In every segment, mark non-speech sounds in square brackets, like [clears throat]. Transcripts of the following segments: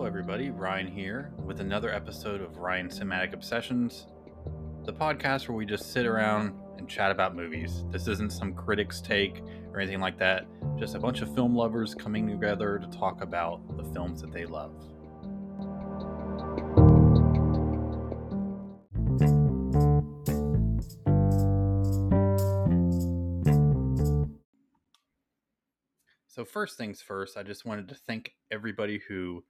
Hello, everybody. Ryan here with another episode of Ryan Cinematic Obsessions, the podcast where we just sit around and chat about movies. This isn't some critic's take or anything like that, just a bunch of film lovers coming together to talk about the films that they love. So, first things first, I just wanted to thank everybody who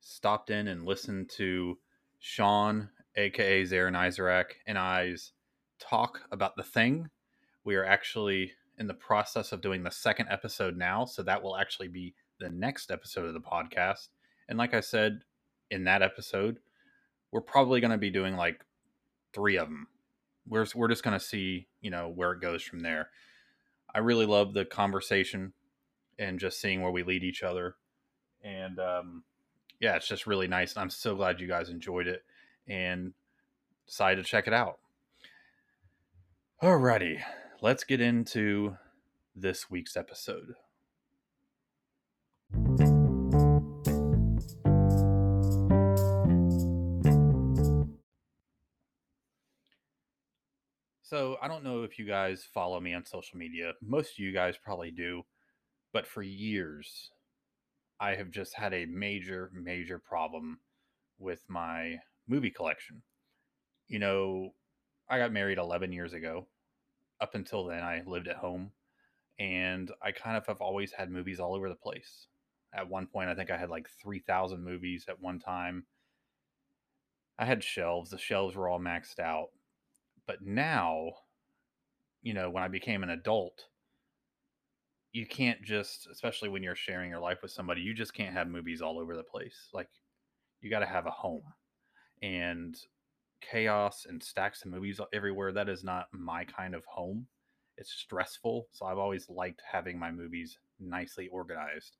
stopped in and listened to Sean, aka Zarin Isaac, and I's talk about the thing. We are actually in the process of doing the second episode now, so that will actually be the next episode of the podcast. And like I said in that episode, we're probably going to be doing like three of them. We're, we're just going to see, you know, where it goes from there. I really love the conversation and just seeing where we lead each other. And um, yeah, it's just really nice. I'm so glad you guys enjoyed it and decided to check it out. Alrighty, let's get into this week's episode. So, I don't know if you guys follow me on social media. Most of you guys probably do. But for years, I have just had a major, major problem with my movie collection. You know, I got married 11 years ago. Up until then, I lived at home and I kind of have always had movies all over the place. At one point, I think I had like 3,000 movies at one time. I had shelves, the shelves were all maxed out. But now, you know, when I became an adult, you can't just especially when you're sharing your life with somebody you just can't have movies all over the place like you got to have a home. And chaos and stacks of movies everywhere that is not my kind of home. It's stressful so i've always liked having my movies nicely organized.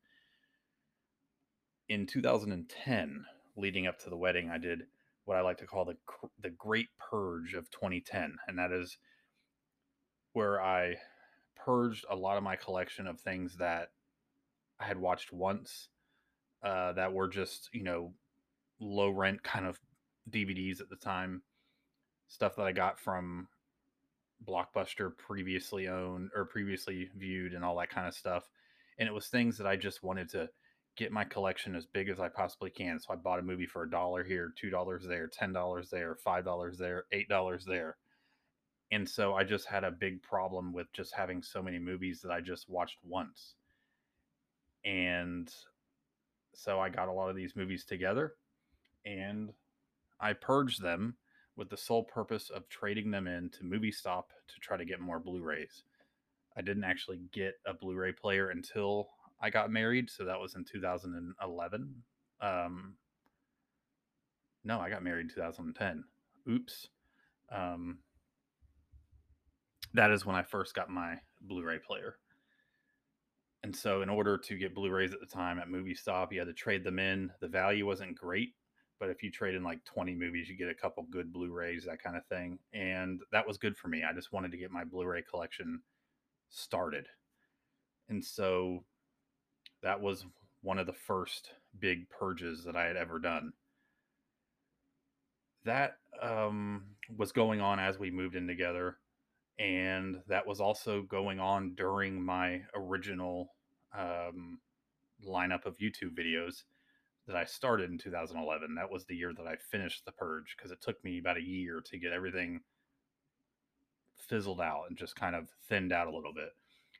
In 2010 leading up to the wedding i did what i like to call the the great purge of 2010 and that is where i purged a lot of my collection of things that I had watched once uh, that were just, you know, low rent kind of DVDs at the time. Stuff that I got from Blockbuster previously owned or previously viewed and all that kind of stuff. And it was things that I just wanted to get my collection as big as I possibly can. So I bought a movie for a dollar here, two dollars there, ten dollars there, five dollars there, eight dollars there and so I just had a big problem with just having so many movies that I just watched once. And so I got a lot of these movies together and I purged them with the sole purpose of trading them in to Movie Stop to try to get more Blu-rays. I didn't actually get a Blu-ray player until I got married, so that was in 2011. Um, no, I got married in 2010. Oops. Um, that is when I first got my Blu-ray player. And so, in order to get Blu-rays at the time at Movie Stop, you had to trade them in. The value wasn't great, but if you trade in like 20 movies, you get a couple good Blu-rays, that kind of thing. And that was good for me. I just wanted to get my Blu-ray collection started. And so that was one of the first big purges that I had ever done. That um, was going on as we moved in together and that was also going on during my original um, lineup of YouTube videos that I started in 2011. That was the year that I finished the purge because it took me about a year to get everything fizzled out and just kind of thinned out a little bit.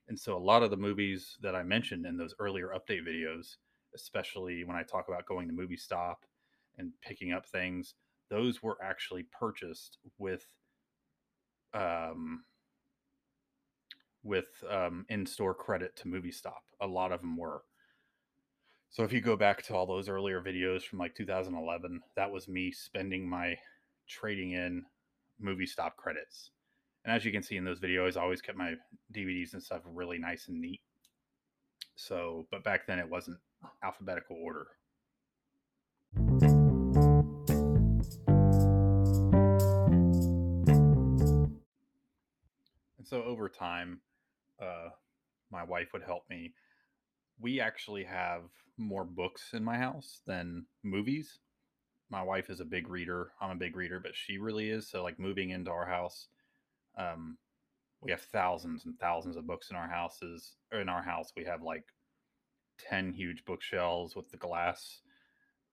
And so a lot of the movies that I mentioned in those earlier update videos, especially when I talk about going to movie stop and picking up things, those were actually purchased with um, with um, in-store credit to Movie Stop. A lot of them were. So if you go back to all those earlier videos from like 2011, that was me spending my trading in Movie Stop credits. And as you can see in those videos, I always kept my DVDs and stuff really nice and neat. So, but back then it wasn't alphabetical order. So over time, uh, my wife would help me we actually have more books in my house than movies. My wife is a big reader. I'm a big reader, but she really is. So like moving into our house, um, we have thousands and thousands of books in our houses. Or in our house, we have like ten huge bookshelves with the glass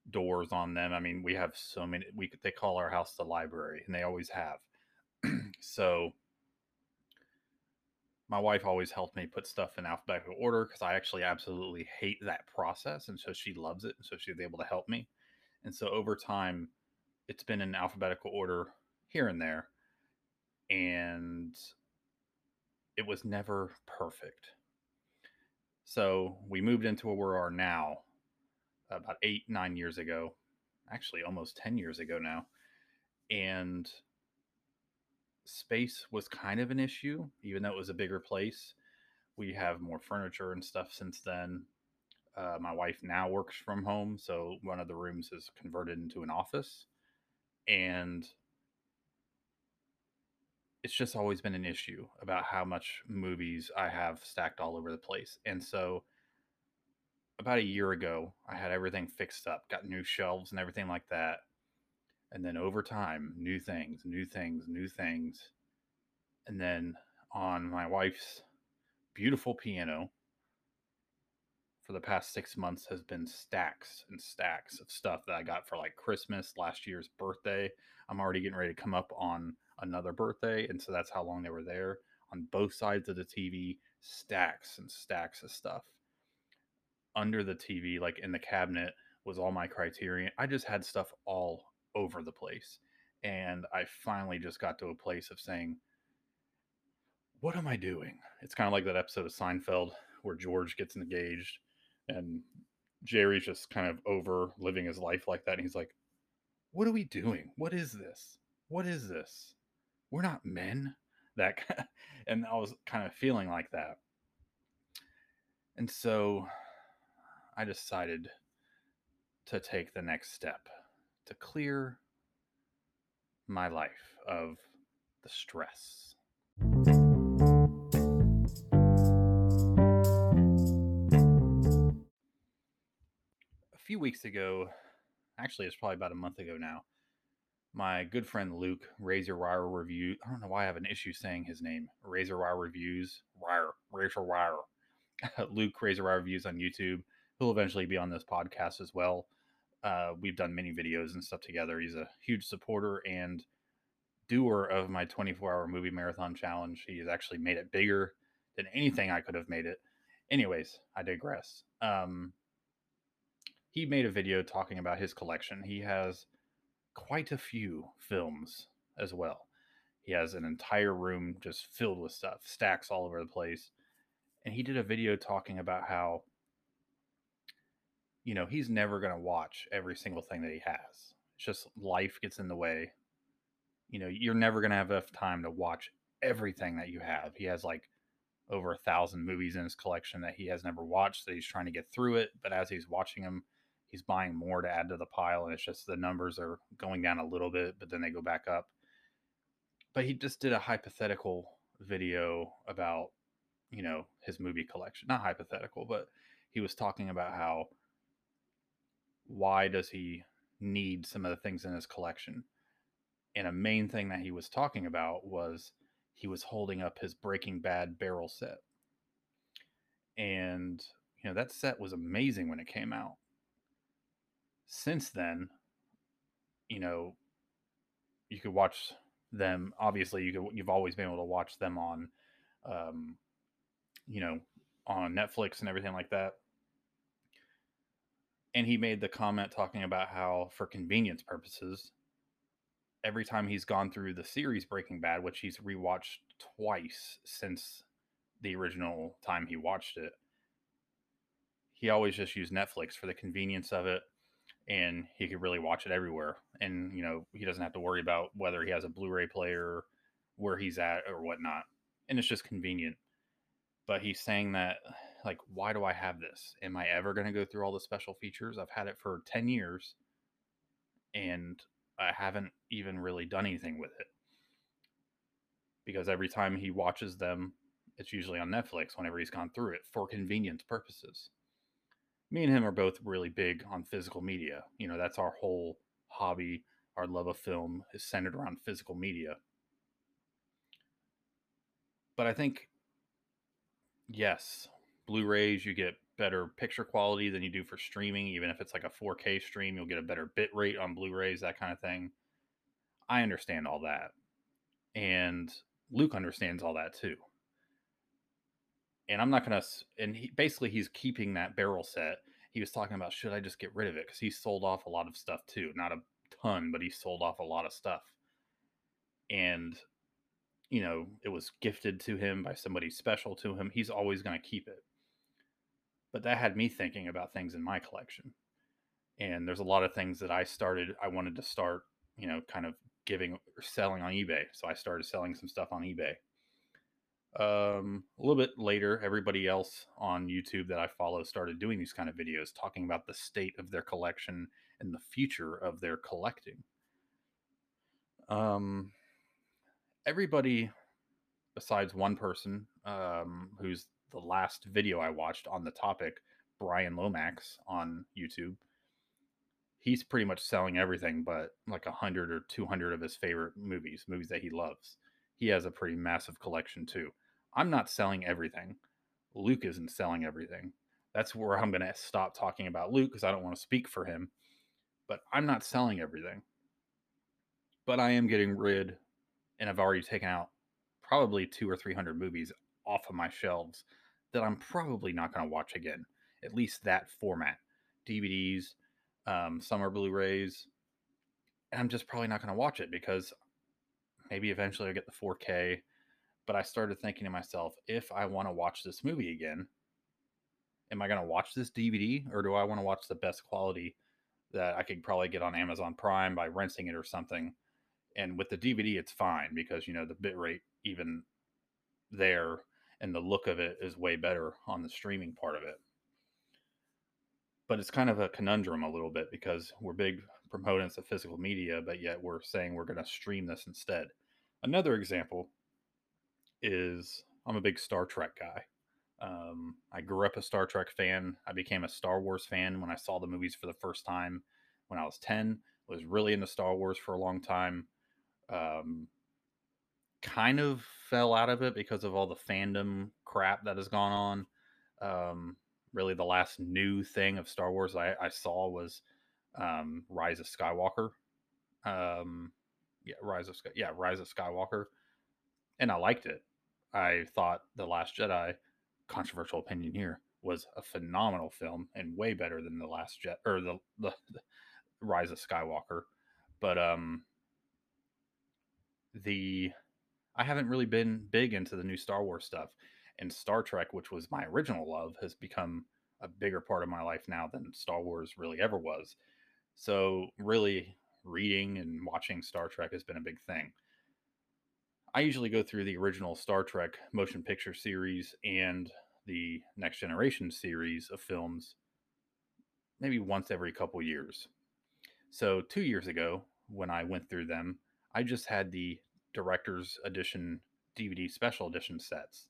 doors on them. I mean, we have so many. We they call our house the library, and they always have. [clears throat] so my wife always helped me put stuff in alphabetical order because I actually absolutely hate that process, and so she loves it, and so she's able to help me. And so over time, it's been in alphabetical order here and there, and it was never perfect. So we moved into where we are now about eight, nine years ago, actually almost 10 years ago now. And space was kind of an issue, even though it was a bigger place. We have more furniture and stuff since then. Uh, my wife now works from home, so one of the rooms is converted into an office. And it's just always been an issue about how much movies I have stacked all over the place. And so about a year ago, I had everything fixed up, got new shelves and everything like that. And then over time, new things, new things, new things. And then on my wife's beautiful piano for the past six months has been stacks and stacks of stuff that I got for like Christmas, last year's birthday. I'm already getting ready to come up on another birthday. And so that's how long they were there on both sides of the TV, stacks and stacks of stuff under the TV, like in the cabinet, was all my criterion. I just had stuff all over the place. And I finally just got to a place of saying, what am I doing? It's kind of like that episode of Seinfeld where George gets engaged and Jerry's just kind of over living his life like that. And he's like, what are we doing? What is this? What is this? We're not men. That [laughs] and I was kind of feeling like that. And so I decided to take the next step to clear my life of the stress. A few weeks ago, actually, it's probably about a month ago now, my good friend Luke, Razor Wire Review. I don't know why I have an issue saying his name. Razor Wire Reviews. Wire. Razor Wire. [laughs] Luke Razor Wire Reviews on YouTube he'll eventually be on this podcast as well. Uh, we've done many videos and stuff together. He's a huge supporter and doer of my 24 hour movie marathon challenge. He has actually made it bigger than anything I could have made it. Anyways, I digress. Um, he made a video talking about his collection. He has quite a few films as well. He has an entire room just filled with stuff, stacks all over the place. And he did a video talking about how you know, he's never going to watch every single thing that he has. It's just life gets in the way. You know, you're never going to have enough time to watch everything that you have. He has like over a thousand movies in his collection that he has never watched that he's trying to get through it. But as he's watching them, he's buying more to add to the pile. And it's just the numbers are going down a little bit, but then they go back up. But he just did a hypothetical video about, you know, his movie collection. Not hypothetical, but he was talking about how why does he need some of the things in his collection? And a main thing that he was talking about was he was holding up his Breaking Bad barrel set. And, you know, that set was amazing when it came out. Since then, you know, you could watch them. Obviously, you could, you've always been able to watch them on, um, you know, on Netflix and everything like that and he made the comment talking about how for convenience purposes every time he's gone through the series breaking bad which he's rewatched twice since the original time he watched it he always just used netflix for the convenience of it and he could really watch it everywhere and you know he doesn't have to worry about whether he has a blu-ray player where he's at or whatnot and it's just convenient. But he's saying that like why do i have this am i ever going to go through all the special features i've had it for 10 years and i haven't even really done anything with it because every time he watches them it's usually on netflix whenever he's gone through it for convenience purposes me and him are both really big on physical media. You know, that's our whole hobby. Our love of film is centered around physical media. But I think, yes, Blu rays, you get better picture quality than you do for streaming. Even if it's like a 4K stream, you'll get a better bit rate on Blu rays, that kind of thing. I understand all that. And Luke understands all that too. And I'm not going to, and he, basically he's keeping that barrel set. He was talking about, should I just get rid of it? Because he sold off a lot of stuff too. Not a ton, but he sold off a lot of stuff. And, you know, it was gifted to him by somebody special to him. He's always going to keep it. But that had me thinking about things in my collection. And there's a lot of things that I started, I wanted to start, you know, kind of giving or selling on eBay. So I started selling some stuff on eBay. Um, a little bit later, everybody else on YouTube that I follow started doing these kind of videos talking about the state of their collection and the future of their collecting. Um, everybody besides one person, um, who's the last video I watched on the topic, Brian Lomax on YouTube, he's pretty much selling everything but like a hundred or 200 of his favorite movies, movies that he loves. He has a pretty massive collection too. I'm not selling everything. Luke isn't selling everything. That's where I'm going to stop talking about Luke because I don't want to speak for him. But I'm not selling everything. But I am getting rid, and I've already taken out probably two or 300 movies off of my shelves that I'm probably not going to watch again. At least that format DVDs, um, summer Blu-rays, and I'm just probably not going to watch it because maybe eventually I'll get the 4K. But I started thinking to myself, if I want to watch this movie again, am I going to watch this DVD or do I want to watch the best quality that I could probably get on Amazon Prime by renting it or something? And with the DVD, it's fine because you know the bitrate even there and the look of it is way better on the streaming part of it but it's kind of a conundrum a little bit because we're big proponents of physical media, but yet we're saying we're going to stream this instead. Another example is I'm a big Star Trek guy. Um, I grew up a Star Trek fan. I became a Star Wars fan when I saw the movies for the first time when I was 10. Was really into Star Wars for a long time. Um, kind of fell out of it because of all the fandom crap that has gone on. Um, really the last new thing of Star Wars I, I saw was um, Rise of Skywalker. Um, yeah, Rise of Sky- yeah Rise of Skywalker, and I liked it. I thought the Last Jedi, controversial opinion here, was a phenomenal film and way better than the Last Jet or the, the, the Rise of Skywalker. But um, the I haven't really been big into the new Star Wars stuff and Star Trek, which was my original love, has become a bigger part of my life now than Star Wars really ever was. So, really, reading and watching Star Trek has been a big thing. I usually go through the original Star Trek motion picture series and the Next Generation series of films maybe once every couple years. So, two years ago, when I went through them, I just had the director's edition DVD special edition sets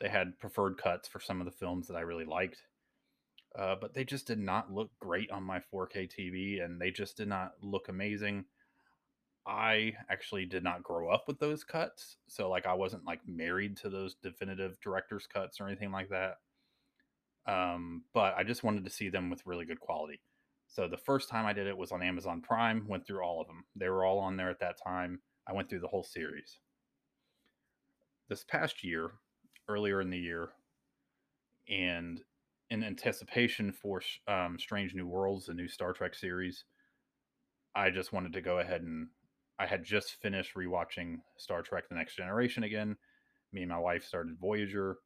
they had preferred cuts for some of the films that I really liked, uh, but they just did not look great on my 4K TV, and they just did not look amazing. I actually did not grow up with those cuts, so like I wasn't like married to those definitive director's cuts or anything like that. Um, but I just wanted to see them with really good quality. So the first time I did it was on Amazon Prime. Went through all of them. They were all on there at that time. I went through the whole series. This past year, earlier in the year, and in anticipation for um, Strange New Worlds, the new Star Trek series, I just wanted to go ahead and I had just finished rewatching Star Trek: The Next Generation again. Me and my wife started Voyager,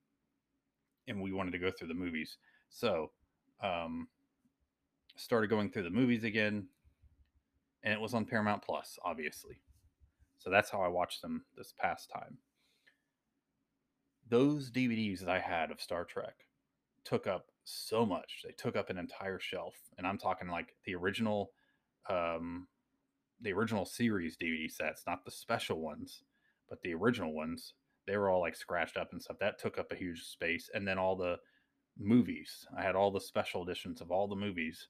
and we wanted to go through the movies. So, um, started going through the movies again, and it was on Paramount Plus, obviously. So that's how I watched them this past time those DVDs that I had of Star Trek took up so much. They took up an entire shelf, and I'm talking like the original, um, the original series DVD sets, not the special ones, but the original ones. They were all like scratched up and stuff. That took up a huge space, and then all the movies. I had all the special editions of all the movies.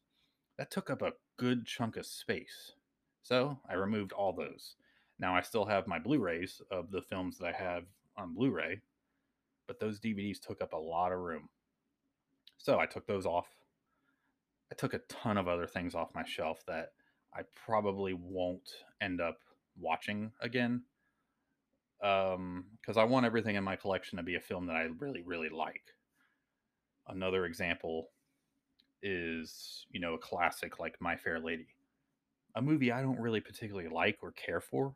That took up a good chunk of space. So I removed all those. Now I still have my Blu rays of the films that I have on Blu ray, but those DVDs took up a lot of room. So I took those off. I took a ton of other things off my shelf that I probably won't end up watching again. Um, because I want everything in my collection to be a film that I really, really like. Another example is, you know, a classic like My Fair Lady, a movie I don't really particularly like or care for,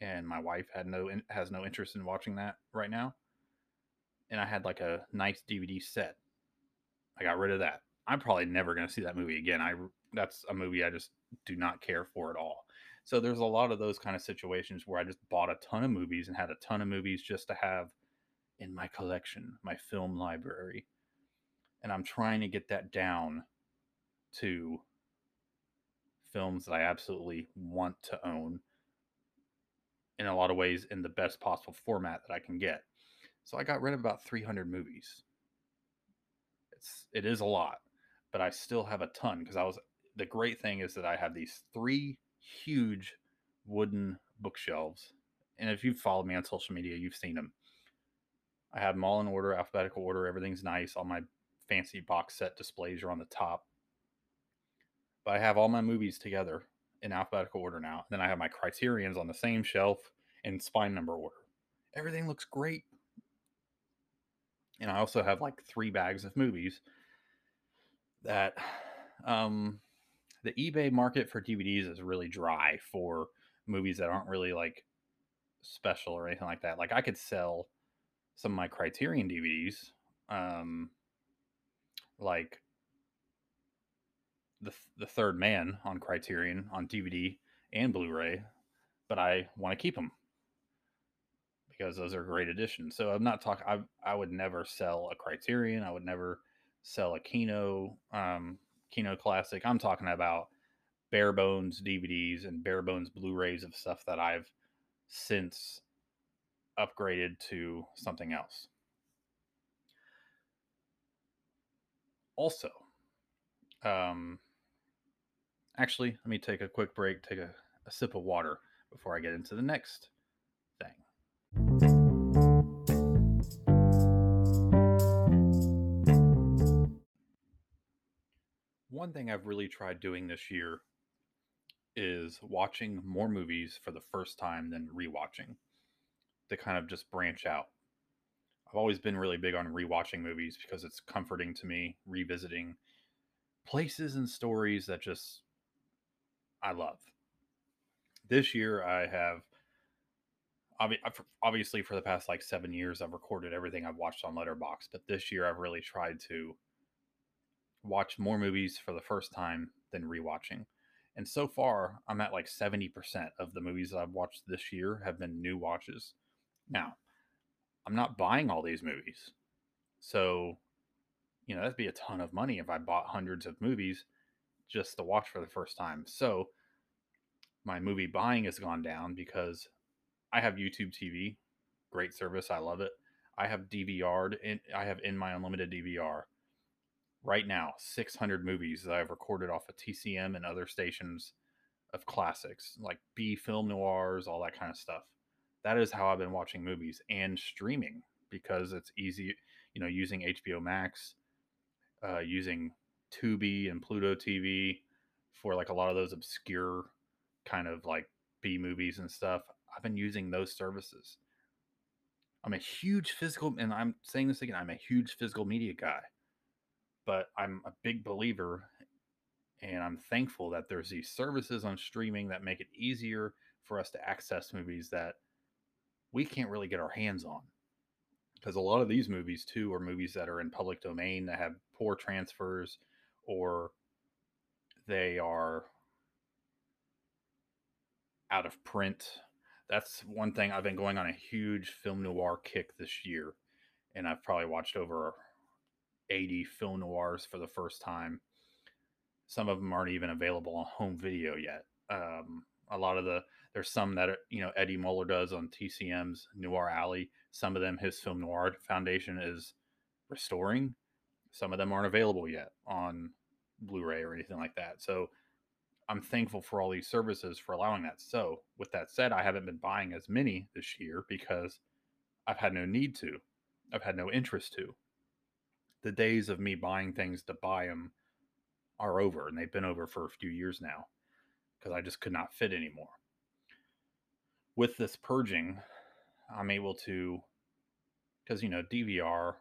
and my wife had no has no interest in watching that right now. And I had like a nice DVD set. I got rid of that. I'm probably never going to see that movie again. I that's a movie I just do not care for at all. So there's a lot of those kind of situations where I just bought a ton of movies and had a ton of movies just to have in my collection, my film library. And I'm trying to get that down to films that I absolutely want to own in a lot of ways in the best possible format that I can get. So I got rid of about 300 movies. It's it is a lot, but I still have a ton because I was the great thing is that I have these three huge wooden bookshelves. And if you've followed me on social media, you've seen them. I have them all in order, alphabetical order. Everything's nice. All my fancy box set displays are on the top. But I have all my movies together in alphabetical order now. And then I have my criterions on the same shelf in spine number order. Everything looks great. And I also have like three bags of movies that um the eBay market for DVDs is really dry for movies that aren't really like special or anything like that. Like I could sell some of my Criterion DVDs, um, like the the Third Man on Criterion on DVD and Blu-ray, but I want to keep them because those are great additions. So I'm not talking. I I would never sell a Criterion. I would never sell a Kino um, Kino Classic. I'm talking about bare bones DVDs and bare bones Blu-rays of stuff that I've since upgraded to something else. Also, um, actually, let me take a quick break, take a, a sip of water before I get into the next thing. one thing I've really tried doing this year is watching more movies for the first time than rewatching to kind of just branch out. I've always been really big on rewatching movies because it's comforting to me, revisiting places and stories that just I love. This year I have obviously for the past like 7 years I've recorded everything I've watched on Letterboxd, but this year I've really tried to watch more movies for the first time than rewatching. And so far, I'm at like 70% of the movies that I've watched this year have been new watches. Now, I'm not buying all these movies. So, you know, that'd be a ton of money if I bought hundreds of movies just to watch for the first time. So, my movie buying has gone down because I have YouTube TV, great service, I love it. I have DVR'd, and I have in my unlimited DVR right now 600 movies that I've recorded off of TCM and other stations of classics like B film noirs, all that kind of stuff. That is how I've been watching movies and streaming because it's easy, you know, using HBO Max, uh, using Tubi and Pluto TV for like a lot of those obscure kind of like B movies and stuff. I've been using those services. I'm a huge physical, and I'm saying this again, I'm a huge physical media guy but I'm a big believer and I'm thankful that there's these services on streaming that make it easier for us to access movies that we can't really get our hands on. Because a lot of these movies, too, are movies that are in public domain that have poor transfers or they are out of print. That's one thing I've been going on a huge film noir kick this year. And I've probably watched over 80 film noirs for the first time. Some of them aren't even available on home video yet. Um, a lot of the there's some that you know Eddie Muller does on TCM's Noir Alley. Some of them his film noir foundation is restoring, Some of them aren't available yet on Blu-ray or anything like that. So I'm thankful for all these services for allowing that. So, with that said, I haven't been buying as many this year because I've had no need to. I've had no interest to. The days of me buying things to buy them are over, and they've been over for a few years now because I just could not fit anymore. With this purging, I'm able to, because, you know, DVR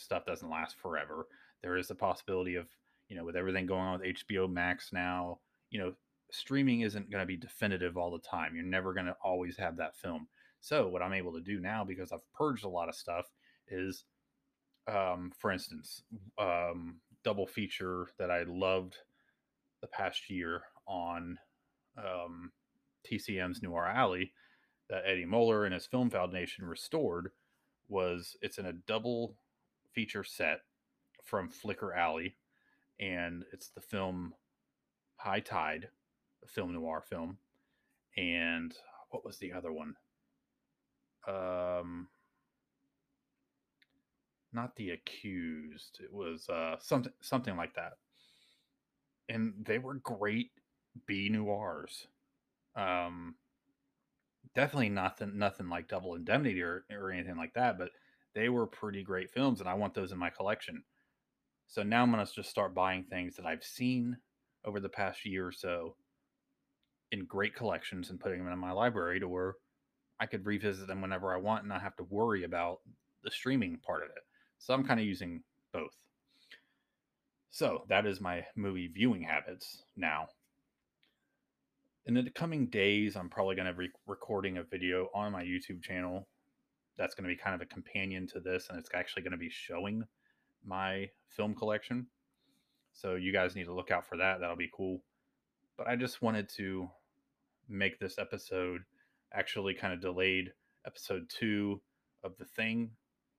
stuff doesn't last forever. There is a possibility of, you know, with everything going on with HBO Max now, you know, streaming isn't going to be definitive all the time. You're never going to always have that film. So what I'm able to do now because I've purged a lot of stuff is um, for instance, um, double feature that I loved the past year on um, TCM's Noir Alley that Eddie Muller and his Film Foundation restored was it's in a double feature set from Flicker Alley, and it's the film High Tide, a film noir film, and what was the other one? Um, not the accused. It was uh something something like that. And they were great B noirs. Um, definitely nothing nothing like Double Indemnity or, or anything like that, but they were pretty great films, and I want those in my collection. So now I'm gonna just start buying things that I've seen over the past year or so in great collections and putting them in my library to where I could revisit them whenever I want and not have to worry about the streaming part of it. So I'm kind of using both. So that is my movie viewing habits now. In the coming days, I'm probably going to be recording a video on my YouTube channel that's going to be kind of a companion to this, and it's actually going to be showing my film collection. So you guys need to look out for that. That'll be cool. But I just wanted to make this episode actually kind of delayed episode two of the thing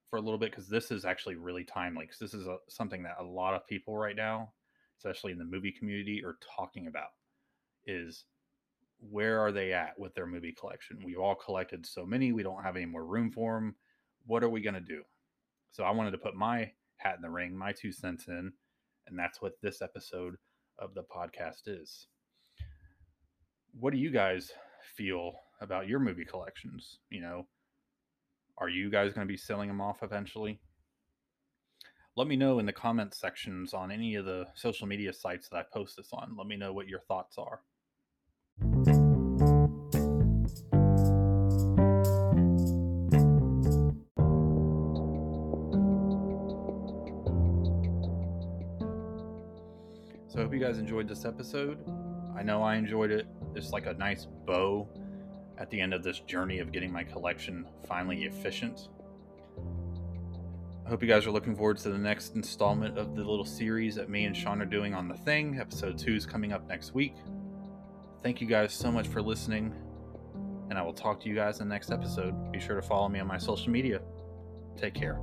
for a little bit because this is actually really timely because this is a, something that a lot of people right now, especially in the movie community, are talking about. Is where are they at with their movie collection? We've all collected so many, we don't have any more room for them. What are we going to do? So I wanted to put my hat in the ring, my two cents in, and that's what this episode of the podcast is. What do you guys feel about your movie collections? You know, are you guys going to be selling them off eventually? Let me know in the comments sections on any of the social media sites that I post this on. Let me know what your thoughts are. So I hope you guys enjoyed this episode. I know I enjoyed it. It's like a nice bow at the end of this journey of getting my collection finally efficient. I hope you guys are looking forward to the next installment of the little series that me and Sean are doing on The Thing. Episode 2 is coming up next week. Thank you guys so much for listening, and I will talk to you guys in the next episode. Be sure to follow me on my social media. Take care.